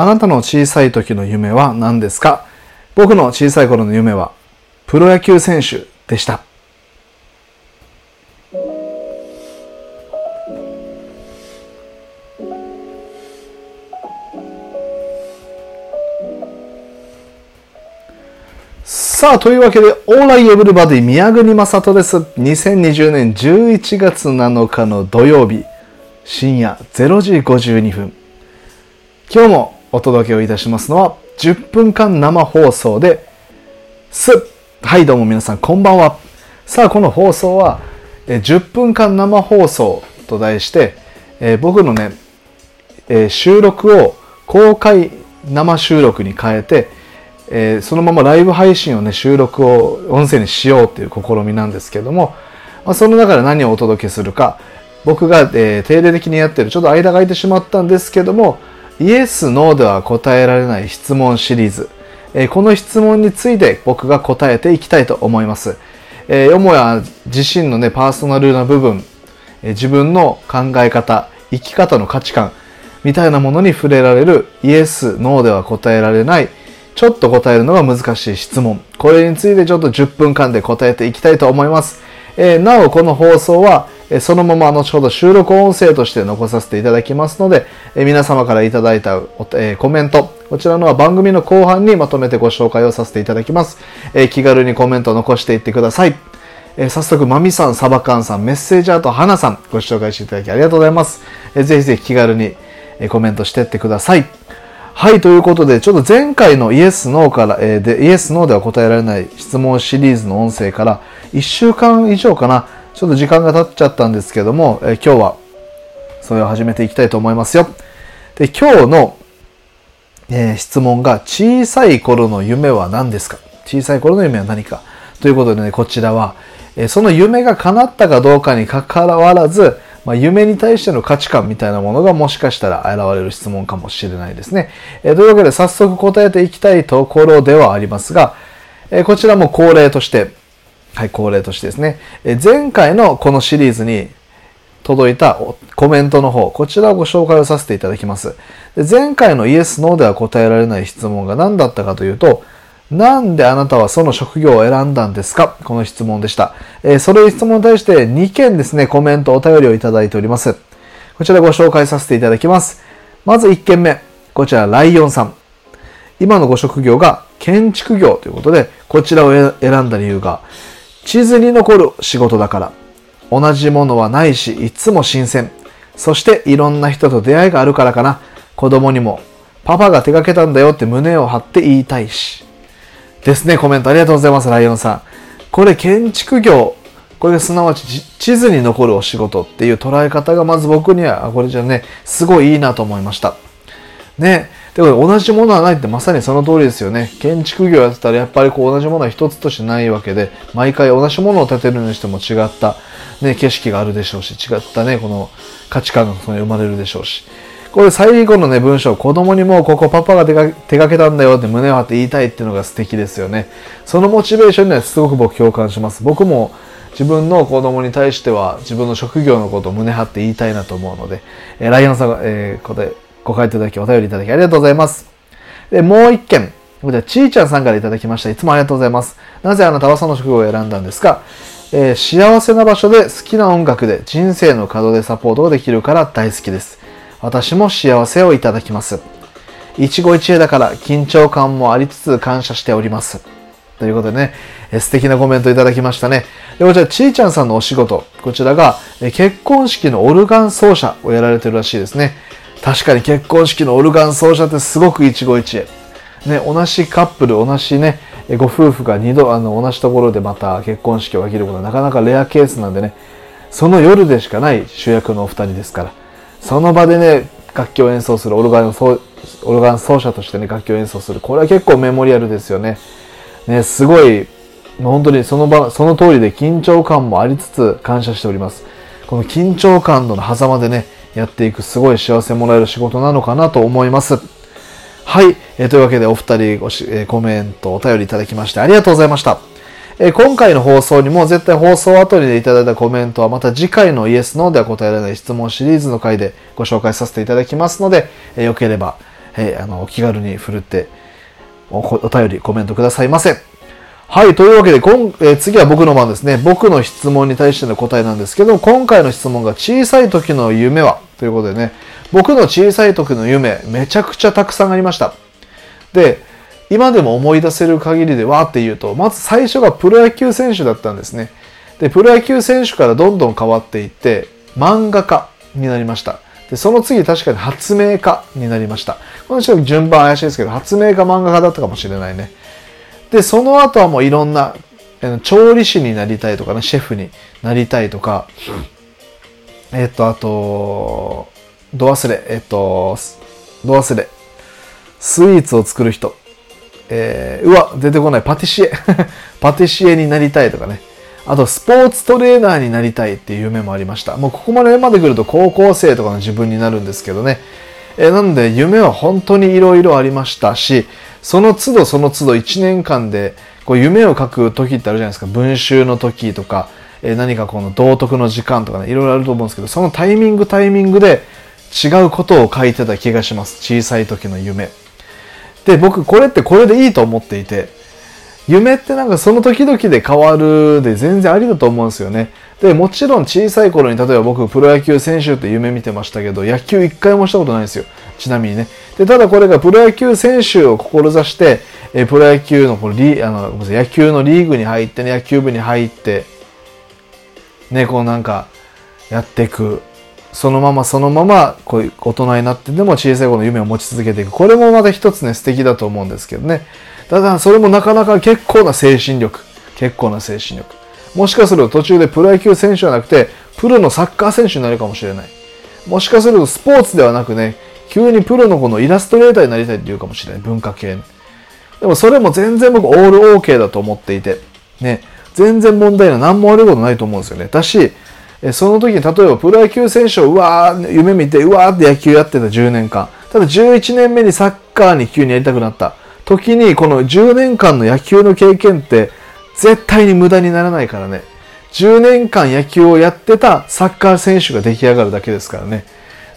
あなたの小さい時の夢は何ですか？僕の小さい頃の夢はプロ野球選手でした。さあ、というわけで、オーライエブルバディ宮国正人です。2020年11月7日の土曜日、深夜0時52分。今日もお届けをいたしますのは、10分間生放送で、す。はい、どうも皆さん、こんばんは。さあ、この放送は、10分間生放送と題して、え僕のね、え収録を公開生収録に変えて、えー、そのままライブ配信をね、収録を音声にしようっていう試みなんですけども、まあ、その中で何をお届けするか、僕が、えー、定例的にやってる、ちょっと間が空いてしまったんですけども、イエス、ノーでは答えられない質問シリーズ。え、この質問について僕が答えていきたいと思います。え、よもや自身のね、パーソナルな部分、え、自分の考え方、生き方の価値観、みたいなものに触れられるイエス、ノーでは答えられないちょっと答えるのが難しい質問。これについてちょっと10分間で答えていきたいと思います。えー、なお、この放送は、えそのまま後ほど収録音声として残させていただきますので、え皆様からいただいた、えコメント、こちらのは番組の後半にまとめてご紹介をさせていただきます。え気軽にコメント残していってください。え早速、まみさん、サバカンさん、メッセージャーと花さん、ご紹介していただきありがとうございます。えぜひぜひ気軽にコメントしていってください。はい、ということで、ちょっと前回のイエス、ノーから、えー、で、イエス、ノーでは答えられない質問シリーズの音声から1週間以上かな、ちょっと時間が経っちゃったんですけども、えー、今日はそれを始めていきたいと思いますよ。で、今日の、えー、質問が、小さい頃の夢は何ですか？小さい頃の夢は何か？ということでね、こちらは、えその夢が叶ったかどうかにかかわらず、まあ、夢に対しての価値観みたいなものがもしかしたら現れる質問かもしれないですね。えー、というわけで早速答えていきたいところではありますが、え、こちらも恒例として、はい、恒例としてですね、え、前回のこのシリーズに届いたコメントの方、こちらをご紹介をさせていただきます。で前回のイエス、ノーでは答えられない質問が何だったかというと、なんであなたはその職業を選んだんですか？この質問でした。えー、それ質問に対して2件ですね、コメント、お便りをいただいております。こちらご紹介させていただきます。まず1件目。こちら、ライオンさん。今のご職業が建築業ということで、こちらを選んだ理由が、地図に残る仕事だから。同じものはないし、いつも新鮮。そしていろんな人と出会いがあるからかな。子供にも、パパが手掛けたんだよって胸を張って言いたいし。ですね、コメントありがとうございます、ライオンさん。これ建築業、これすなわち地図に残るお仕事っていう捉え方がまず僕には、これじゃね、すごいいいなと思いました。ね。で、これ同じものはないってまさにその通りですよね。建築業やってたらやっぱりこう同じものは一つとしてないわけで、毎回同じものを建てるにしても違ったね、景色があるでしょうし、違ったね、この価値観がその生まれるでしょうし。これ最後のね、文章、子供にもここパパが手が手がけたんだよって胸を張って言いたいっていうのが素敵ですよね。そのモチベーションにはすごく僕共感します。僕も自分の子供に対しては自分の職業のことを胸張って言いたいなと思うので、えー、ライオンさんが、えー、答え、ご回答いただき、お便りいただきありがとうございます。で、もう一件。こちら、ちーちゃんさんからいただきました。いつもありがとうございます。なぜあなたはその職業を選んだんですか？えー、幸せな場所で好きな音楽で人生の門でサポートができるから大好きです。私も幸せをいただきます。一期一会だから緊張感もありつつ感謝しております。ということでね、え素敵なコメントいただきましたね。で、こちら、ちーちゃんさんのお仕事、こちらがえ結婚式のオルガン奏者をやられてるらしいですね。確かに結婚式のオルガン奏者ってすごく一期一会。ね、同じカップル、同じね、ご夫婦が二度、あの、同じところでまた結婚式を挙げることはなかなかレアケースなんでね、その夜でしかない主役のお二人ですから。その場でね、楽器を演奏する、オルガンオルガン奏者としてね、楽器を演奏する。これは結構メモリアルですよね。ね、すごい、本当にその場、その通りで緊張感もありつつ感謝しております。この緊張感との狭間でね、やっていくすごい幸せもらえる仕事なのかなと思います。はい。えー、というわけでお二人ごし、えー、コメント、お便りいただきましてありがとうございました。え今回の放送にも絶対放送後にいただいたコメントはまた次回のイエスノーでは答えられない質問シリーズの回でご紹介させていただきますので、えよければ、えー、あの、お気軽に振るってお、お便り、コメントくださいませ。はい、というわけで、今えー、次は僕の番ですね。僕の質問に対しての答えなんですけど、今回の質問が小さい時の夢はということでね、僕の小さい時の夢、めちゃくちゃたくさんありました。で、今でも思い出せる限りでわーって言うと、まず最初がプロ野球選手だったんですね。で、プロ野球選手からどんどん変わっていって、漫画家になりました。で、その次確かに発明家になりました。この人順番怪しいですけど、発明家漫画家だったかもしれないね。で、その後はもういろんな、調理師になりたいとかね、シェフになりたいとか、えっと、あと、ド忘れ、えっと、ド忘れ、スイーツを作る人、えー、うわ、出てこない、パティシエ。パティシエになりたいとかね。あと、スポーツトレーナーになりたいっていう夢もありました。もうここまでまで来ると高校生とかの自分になるんですけどね。えー、なんで、夢は本当に色々ありましたし、その都度その都度1年間で、こう夢を書く時ってあるじゃないですか。文集の時とか、え、何かこの道徳の時間とかね、いろいろあると思うんですけど、そのタイミングタイミングで違うことを書いてた気がします。小さい時の夢。で、僕これってこれでいいと思っていて、夢ってなんかその時々で変わるで全然ありだと思うんですよね。で、もちろん小さい頃に例えば僕プロ野球選手って夢見てましたけど、野球一回もしたことないんですよ。ちなみにね。で、ただこれがプロ野球選手を志して、えプロ野球のこのリあの野球のリーグに入ってね、野球部に入って、ね、こうなんかやっていく。そのままそのままこういう大人になってでも小さい頃の夢を持ち続けていく。これもまた一つね、素敵だと思うんですけどね。ただ、それもなかなか結構な精神力。結構な精神力。もしかすると途中でプロ野球選手じゃなくて、プロのサッカー選手になるかもしれない。もしかするとスポーツではなくね、急にプロのこのイラストレーターになりたいって言うかもしれない。文化系。でもそれも全然僕オール OK だと思っていて、ね、全然問題ない。何も悪いことないと思うんですよね。だし、その時に例えばプロ野球選手をうわー夢見てうわーって野球やってた10年間。ただ11年目にサッカーに急にやりたくなった。時にこの10年間の野球の経験って絶対に無駄にならないからね。10年間野球をやってたサッカー選手が出来上がるだけですからね。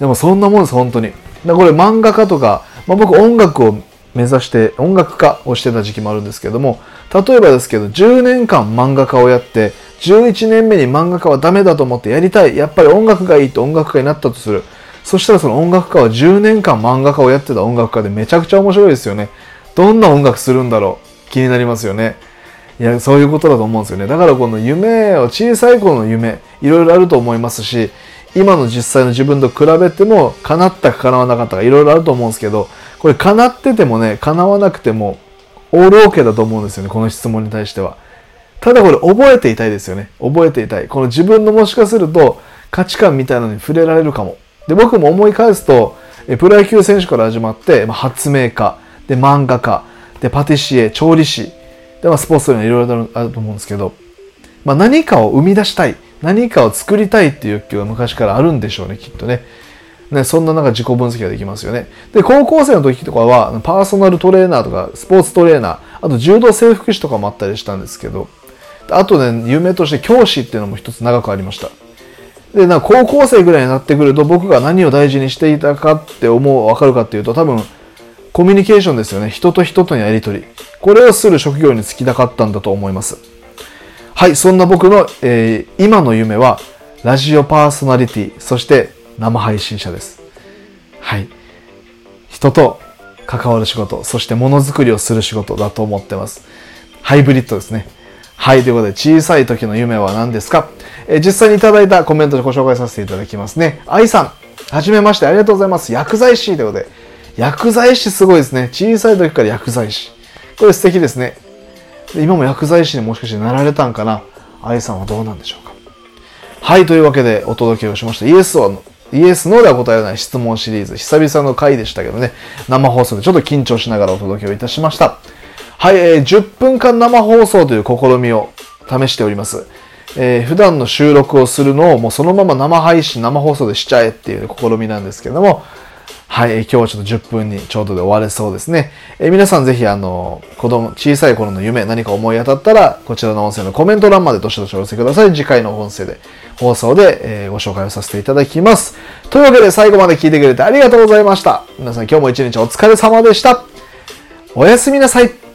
でもそんなもんです、本当に。だこれ漫画家とか、まあ、僕音楽を目指して音楽家をしてた時期もあるんですけども、例えばですけど、10年間漫画家をやって、11年目に漫画家はダメだと思ってやりたい。やっぱり音楽がいいと音楽家になったとする。そしたらその音楽家は10年間漫画家をやってた音楽家でめちゃくちゃ面白いですよね。どんな音楽するんだろう気になりますよね。いや、そういうことだと思うんですよね。だからこの夢を、小さい頃の夢、いろいろあると思いますし、今の実際の自分と比べても、叶ったか叶わなかったかいろいろあると思うんですけど、これ叶っててもね、叶わなくても、オールオーケーだと思うんですよね、この質問に対しては。ただこれ覚えていたいですよね。覚えていたい。この自分のもしかすると価値観みたいなのに触れられるかも。で、僕も思い返すと、プロ野球選手から始まって、ま発明家、で、漫画家、で、パティシエ、調理師、で、まあ、スポーツというのはいろいろあると思うんですけど、まあ、何かを生み出したい。何かを作りたいっていう欲求は昔からあるんでしょうね、きっとね。ね、そんな中自己分析ができますよね。で、高校生の時とかは、パーソナルトレーナーとか、スポーツトレーナー、あと柔道整復師とかもあったりしたんですけど、あとね、夢として教師っていうのも一つ長くありました。で、な高校生ぐらいになってくると、僕が何を大事にしていたかって思う、わかるかっていうと、多分、コミュニケーションですよね。人と人とのやりとり。これをする職業に就きたかったんだと思います。はい、そんな僕の、えー、今の夢は、ラジオパーソナリティ、そして生配信者です。はい。人と関わる仕事、そしてものづくりをする仕事だと思ってます。ハイブリッドですね。はい、ということで、小さい時の夢は何ですか、えー、実際にいただいたコメントでご紹介させていただきますね。愛さん、はじめましてありがとうございます。薬剤師ということで、薬剤師すごいですね。小さい時から薬剤師。これ素敵ですね。今も薬剤師にもしかしてなられたんかな？愛さんはどうなんでしょうか？はい、というわけでお届けをしました。イエスは、イエスのでは答えない質問シリーズ。久々の回でしたけどね。生放送でちょっと緊張しながらお届けをいたしました。はい、えー、10分間生放送という試みを試しております。えー、普段の収録をするのをもうそのまま生配信、生放送でしちゃえっていう試みなんですけども、はい、今日はちょっと10分にちょうどで終われそうですね。え皆さんぜひあの、子供、小さい頃の夢何か思い当たったら、こちらの音声のコメント欄までどしどしお寄せください。次回の音声で、放送で、えー、ご紹介をさせていただきます。というわけで最後まで聞いてくれてありがとうございました。皆さん今日も一日お疲れ様でした。おやすみなさい。